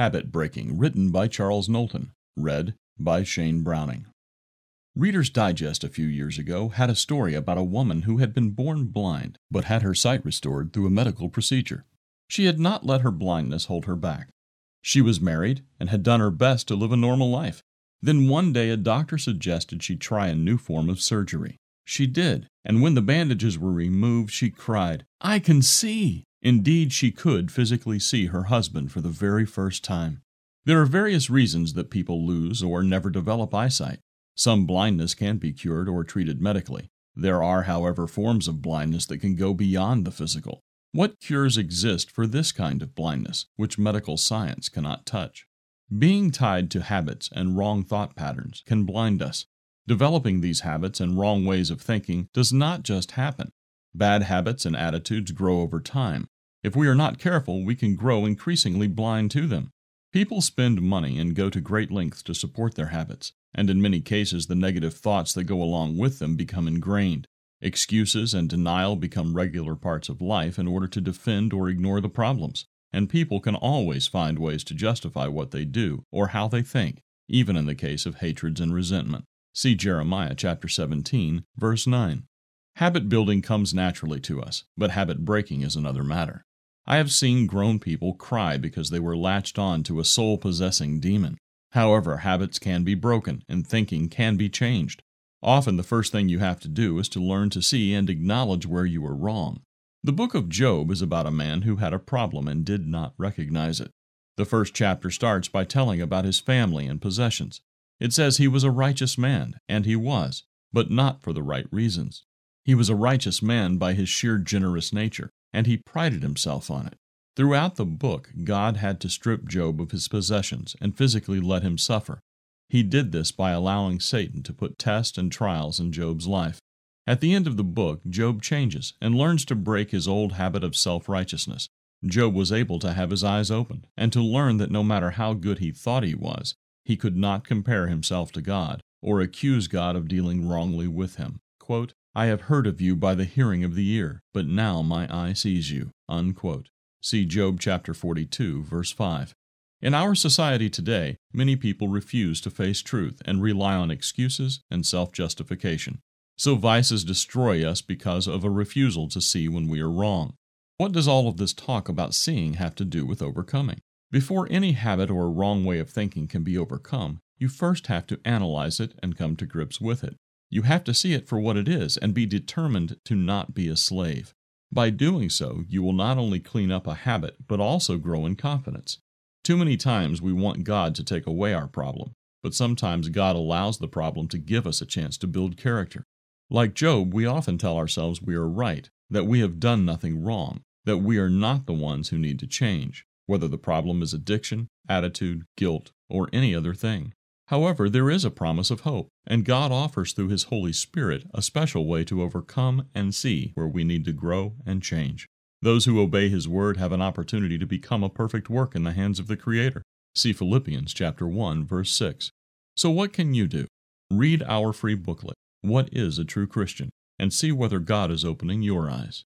Habit Breaking, written by Charles Knowlton, read by Shane Browning. Reader's Digest a few years ago had a story about a woman who had been born blind but had her sight restored through a medical procedure. She had not let her blindness hold her back. She was married and had done her best to live a normal life. Then one day a doctor suggested she try a new form of surgery. She did, and when the bandages were removed, she cried, I can see! Indeed, she could physically see her husband for the very first time. There are various reasons that people lose or never develop eyesight. Some blindness can be cured or treated medically. There are, however, forms of blindness that can go beyond the physical. What cures exist for this kind of blindness, which medical science cannot touch? Being tied to habits and wrong thought patterns can blind us. Developing these habits and wrong ways of thinking does not just happen. Bad habits and attitudes grow over time. If we are not careful, we can grow increasingly blind to them. People spend money and go to great lengths to support their habits, and in many cases, the negative thoughts that go along with them become ingrained. Excuses and denial become regular parts of life in order to defend or ignore the problems, and people can always find ways to justify what they do or how they think, even in the case of hatreds and resentment. See Jeremiah chapter 17, verse 9. Habit building comes naturally to us, but habit breaking is another matter. I have seen grown people cry because they were latched on to a soul possessing demon. However, habits can be broken and thinking can be changed. Often the first thing you have to do is to learn to see and acknowledge where you are wrong. The book of Job is about a man who had a problem and did not recognize it. The first chapter starts by telling about his family and possessions. It says he was a righteous man, and he was, but not for the right reasons. He was a righteous man by his sheer generous nature, and he prided himself on it. Throughout the book, God had to strip Job of his possessions and physically let him suffer. He did this by allowing Satan to put tests and trials in Job's life. At the end of the book, Job changes and learns to break his old habit of self righteousness. Job was able to have his eyes opened and to learn that no matter how good he thought he was, he could not compare himself to God or accuse God of dealing wrongly with him. Quote, I have heard of you by the hearing of the ear, but now my eye sees you. Unquote. See Job chapter 42, verse 5. In our society today, many people refuse to face truth and rely on excuses and self justification. So vices destroy us because of a refusal to see when we are wrong. What does all of this talk about seeing have to do with overcoming? Before any habit or wrong way of thinking can be overcome, you first have to analyze it and come to grips with it. You have to see it for what it is and be determined to not be a slave. By doing so, you will not only clean up a habit, but also grow in confidence. Too many times we want God to take away our problem, but sometimes God allows the problem to give us a chance to build character. Like Job, we often tell ourselves we are right, that we have done nothing wrong, that we are not the ones who need to change, whether the problem is addiction, attitude, guilt, or any other thing. However, there is a promise of hope, and God offers through His Holy Spirit a special way to overcome and see where we need to grow and change. Those who obey His word have an opportunity to become a perfect work in the hands of the Creator. See Philippians chapter 1 verse 6. So what can you do? Read our free booklet, What is a True Christian, and see whether God is opening your eyes.